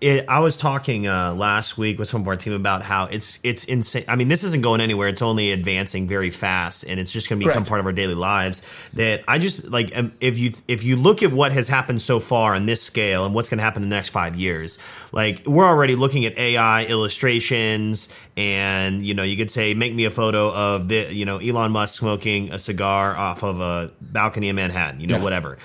It, I was talking uh, last week with some of our team about how it's it's insane. I mean, this isn't going anywhere. It's only advancing very fast, and it's just going to become Correct. part of our daily lives. That I just like um, if you if you look at what has happened so far on this scale and what's going to happen in the next five years, like we're already looking at AI illustrations, and you know you could say make me a photo of the you know Elon Musk smoking a cigar off of a balcony in Manhattan, you know Yeah. whatever.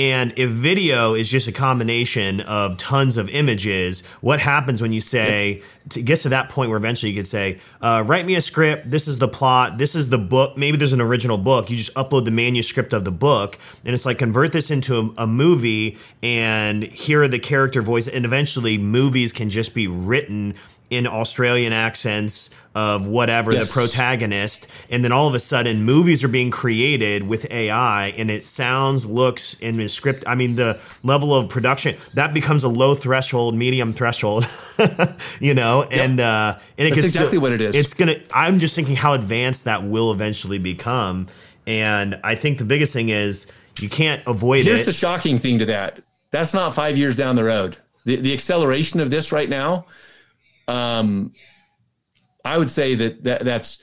And if video is just a combination of tons of images, what happens when you say, to gets to that point where eventually you could say, uh, write me a script, this is the plot, this is the book, maybe there's an original book, you just upload the manuscript of the book, and it's like convert this into a, a movie, and here are the character voice, and eventually movies can just be written in Australian accents of whatever Yes. the protagonist, and then all of a sudden movies are being created with AI, and it sounds, looks, and is script. I mean, the level of production that becomes a low threshold, medium threshold, <laughs> you know, and uh, and it That's exactly still- what it is. It's gonna. I'm just thinking how advanced that will eventually become, and I think the biggest thing is you can't avoid Here's it. Here's the shocking thing to that. That's not five years down the road. The, the acceleration of this right now, um, I would say that, that that's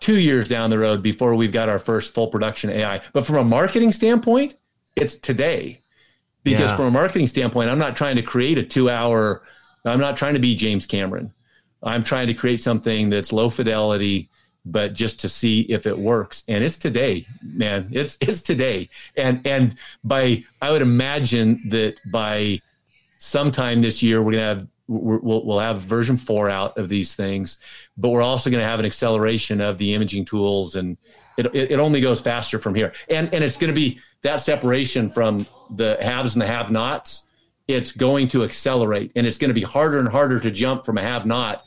two years down the road before we've got our first full production AI. But from a marketing standpoint, it's today. Because Yeah. from a marketing standpoint, I'm not trying to create a two hour, I'm not trying to be James Cameron. I'm trying to create something that's low fidelity, but just to see if it works. And it's today, man. It's it's today. And and by I would imagine that by sometime this year we're gonna have we'll we'll have version four out of these things, but we're also gonna have an acceleration of the imaging tools and. It, it, it only goes faster from here, and and it's going to be that separation from the haves and the have-nots. It's going to accelerate, and it's going to be harder and harder to jump from a have-not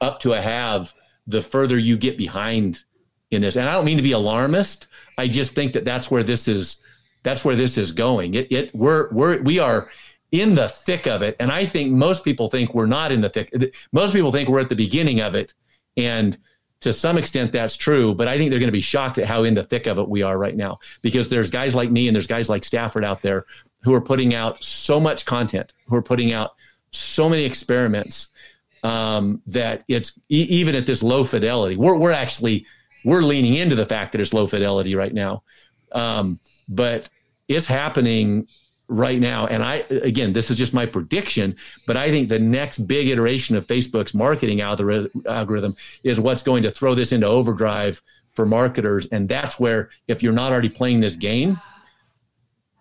up to a have the further you get behind in this and i don't mean to be alarmist i just think that that's where this is that's where this is going it, it we're we're we are in the thick of it and i think most people think we're not in the thick most people think we're at the beginning of it and to some extent that's true but i think they're going to be shocked at how in the thick of it we are right now because there's guys like me and there's guys like stafford out there who are putting out so much content who are putting out so many experiments um, that it's e- even at this low fidelity. We're we're actually we're leaning into the fact that it's low fidelity right now, um, but it's happening right now. And I again, this is just my prediction, but I think the next big iteration of Facebook's marketing algori- algorithm is what's going to throw this into overdrive for marketers, and that's where if you're not already playing this game.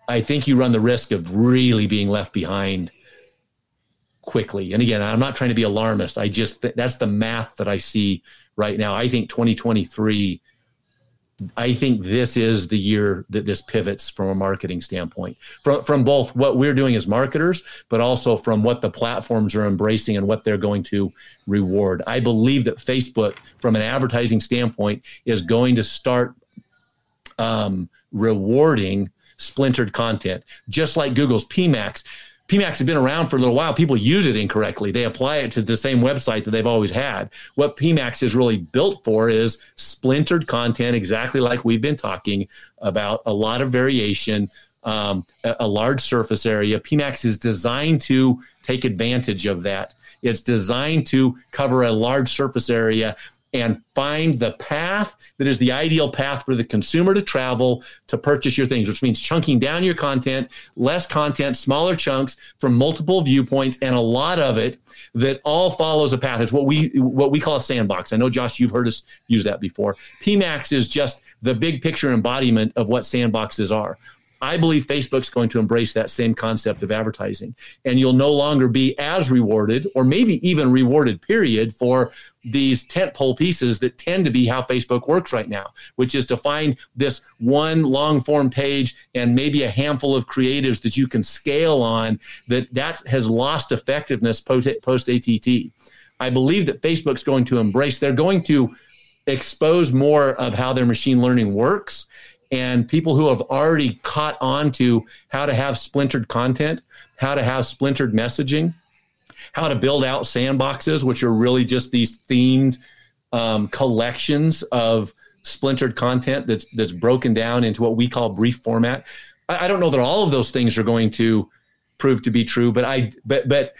I think you run the risk of really being left behind quickly. And again, I'm not trying to be alarmist. I just that's the math that I see right now. I think 2023 I think this is the year that this pivots from a marketing standpoint. From from both what we're doing as marketers, but also from what the platforms are embracing and what they're going to reward. I believe that Facebook from an advertising standpoint is going to start um, rewarding splintered content, just like Google's PMAX. PMAX has been around for a little while. People use it incorrectly. They apply it to the same website that they've always had. What PMAX is really built for is splintered content, exactly like we've been talking about, a lot of variation, um, a, a large surface area. PMAX is designed to take advantage of that. It's designed to cover a large surface area and find the path that is the ideal path for the consumer to travel to purchase your things, which means chunking down your content, less content, smaller chunks from multiple viewpoints, and a lot of it that all follows a path. It's what we what we call a sandbox. I know Josh, you've heard us use that before. PMAX is just the big picture embodiment of what sandboxes are. I believe Facebook's going to embrace that same concept of advertising, and you'll no longer be as rewarded, or maybe even rewarded, period, for these tentpole pieces that tend to be how Facebook works right now, which is to find this one long form page and maybe a handful of creatives that you can scale on. That that has lost effectiveness post post ATT. I believe that Facebook's going to embrace. They're going to expose more of how their machine learning works and people who have already caught on to how to have splintered content, how to have splintered messaging, how to build out sandboxes, which are really just these themed um, collections of splintered content that's that's broken down into what we call brief format. I, I don't know that all of those things are going to prove to be true, but I but but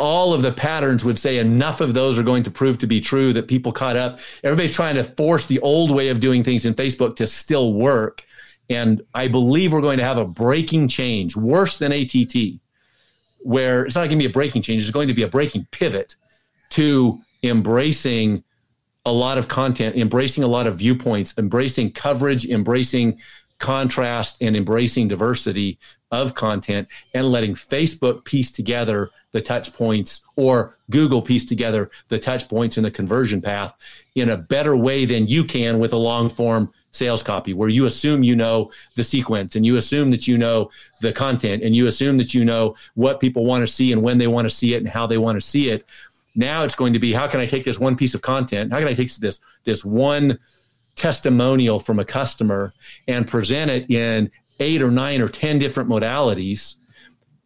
all of the patterns would say enough of those are going to prove to be true that people caught up. Everybody's trying to force the old way of doing things in Facebook to still work. And I believe we're going to have a breaking change, worse than ATT, where it's not going to be a breaking change, it's going to be a breaking pivot to embracing a lot of content, embracing a lot of viewpoints, embracing coverage, embracing contrast, and embracing diversity of content, and letting Facebook piece together the touch points or Google piece together the touch points in the conversion path in a better way than you can with a long form sales copy where you assume you know the sequence and you assume that you know the content and you assume that you know what people want to see and when they want to see it and how they want to see it. Now it's going to be how can I take this one piece of content? How can I take this this one testimonial from a customer and present it in eight or nine or ten different modalities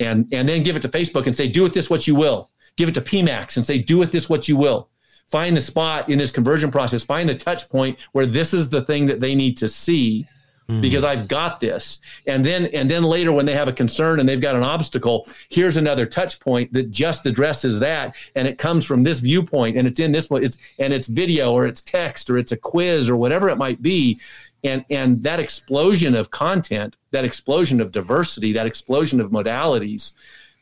and and then give it to Facebook and say do with this what you will. Give it to PMax and say do with this what you will find the spot in this conversion process, find the touch point where this is the thing that they need to see mm. because I've got this. And then and then later when they have a concern and they've got an obstacle, here's another touch point that just addresses that and it comes from this viewpoint and it's in this it's and it's video or it's text or it's a quiz or whatever it might be. And and that explosion of content, that explosion of diversity, that explosion of modalities,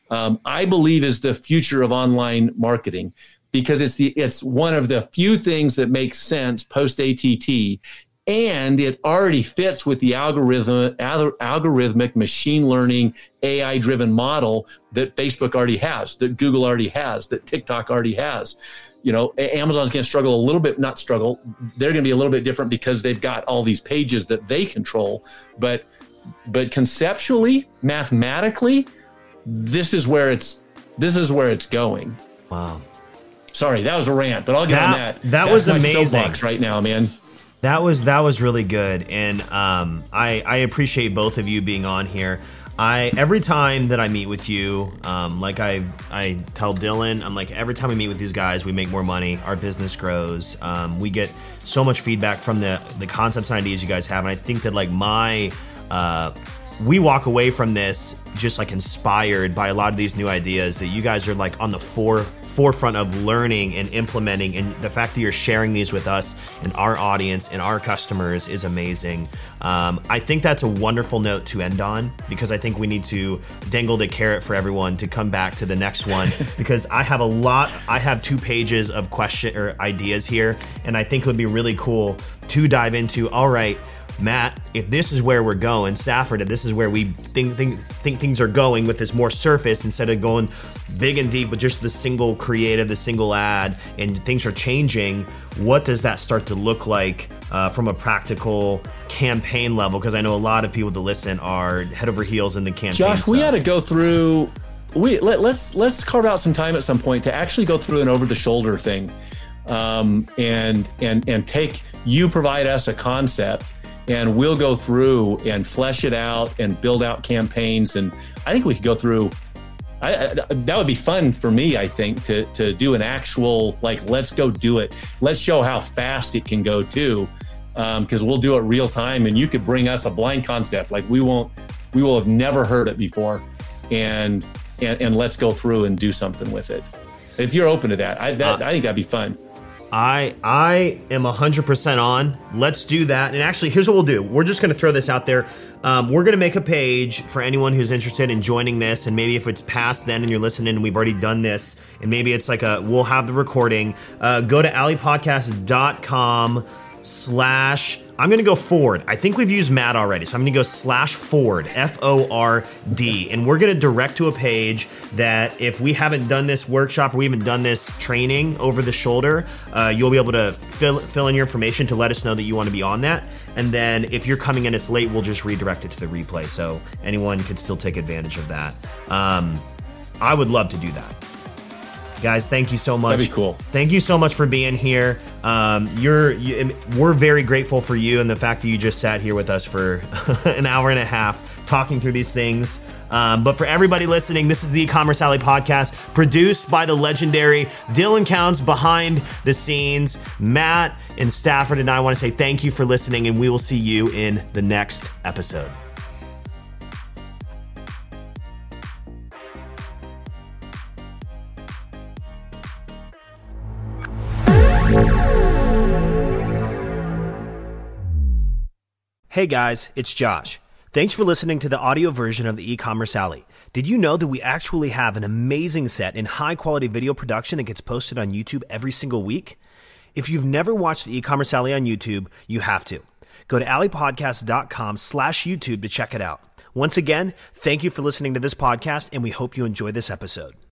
um, I believe is the future of online marketing because it's the it's one of the few things that makes sense post ATT and it already fits with the algorithm algorithmic machine learning AI driven model that Facebook already has, that Google already has, that TikTok already has. You know, Amazon's going to struggle a little bit, not struggle. They're going to be a little bit different because they've got all these pages that they control, but but conceptually, mathematically, this is where it's this is where it's going. Wow. Sorry, that was a rant, but I'll get that, on that. That That's was my amazing soapbox right now, man. That was that was really good, and um, I I appreciate both of you being on here. I every time that I meet with you, um, like I I tell Dylan, I'm like every time we meet with these guys, we make more money, our business grows, um, we get so much feedback from the the concepts and ideas you guys have, and I think that like my uh, we walk away from this just like inspired by a lot of these new ideas that you guys are like on the fore forefront of learning and implementing and the fact that you're sharing these with us and our audience and our customers is amazing. Um, i think that's a wonderful note to end on because i think we need to dangle the carrot for everyone to come back to the next one <laughs> because i have a lot i have two pages of question or ideas here and i think it would be really cool to dive into all right Matt, if this is where we're going, Stafford, if this is where we think, think, think things are going with this more surface instead of going big and deep with just the single creative, the single ad, and things are changing, what does that start to look like uh, from a practical campaign level? Because I know a lot of people that listen are head over heels in the campaign. Josh, stuff. we had to go through. We let, let's let's carve out some time at some point to actually go through an over the shoulder thing, um, and and and take you provide us a concept and we'll go through and flesh it out and build out campaigns. And I think we could go through. I, I, that would be fun for me. I think to to do an actual like let's go do it. Let's show how fast it can go too, because um, we'll do it real time. And you could bring us a blind concept like we won't we will have never heard it before, and and, and let's go through and do something with it. If you're open to that, I that, uh, I think that'd be fun. I I am 100% on. Let's do that. And actually, here's what we'll do. We're just going to throw this out there. Um, we're going to make a page for anyone who's interested in joining this. And maybe if it's past then and you're listening and we've already done this, and maybe it's like a, we'll have the recording. Uh, go to alleypodcast.com slash I'm to go Ford. I think we've used Matt already, so I'm to go slash Ford, F O R D, and we're to direct to a page that if we haven't done this workshop or we haven't done this training over the shoulder, uh, you'll be able to fill fill in your information to let us know that you want to be on that. And then if you're coming in it's late, we'll just redirect it to the replay, so anyone can still take advantage of that. Um, I would love to do that. Guys, thank you so much. That'd be cool. Thank you so much for being here. Um, you're, you, we're very grateful for you and the fact that you just sat here with us for <laughs> an hour and a half talking through these things. Um, but for everybody listening, this is the e-commerce alley podcast produced by the legendary Dylan Counts behind the scenes. Matt and Stafford and I want to say thank you for listening, and we will see you in the next episode. Hey guys, it's Josh. Thanks for listening to the audio version of the e-commerce alley. Did you know that we actually have an amazing set in high quality video production that gets posted on YouTube every single week? If you've never watched the e-commerce alley on YouTube, you have to. Go to alleypodcast.com slash YouTube to check it out. Once again, thank you for listening to this podcast and we hope you enjoy this episode.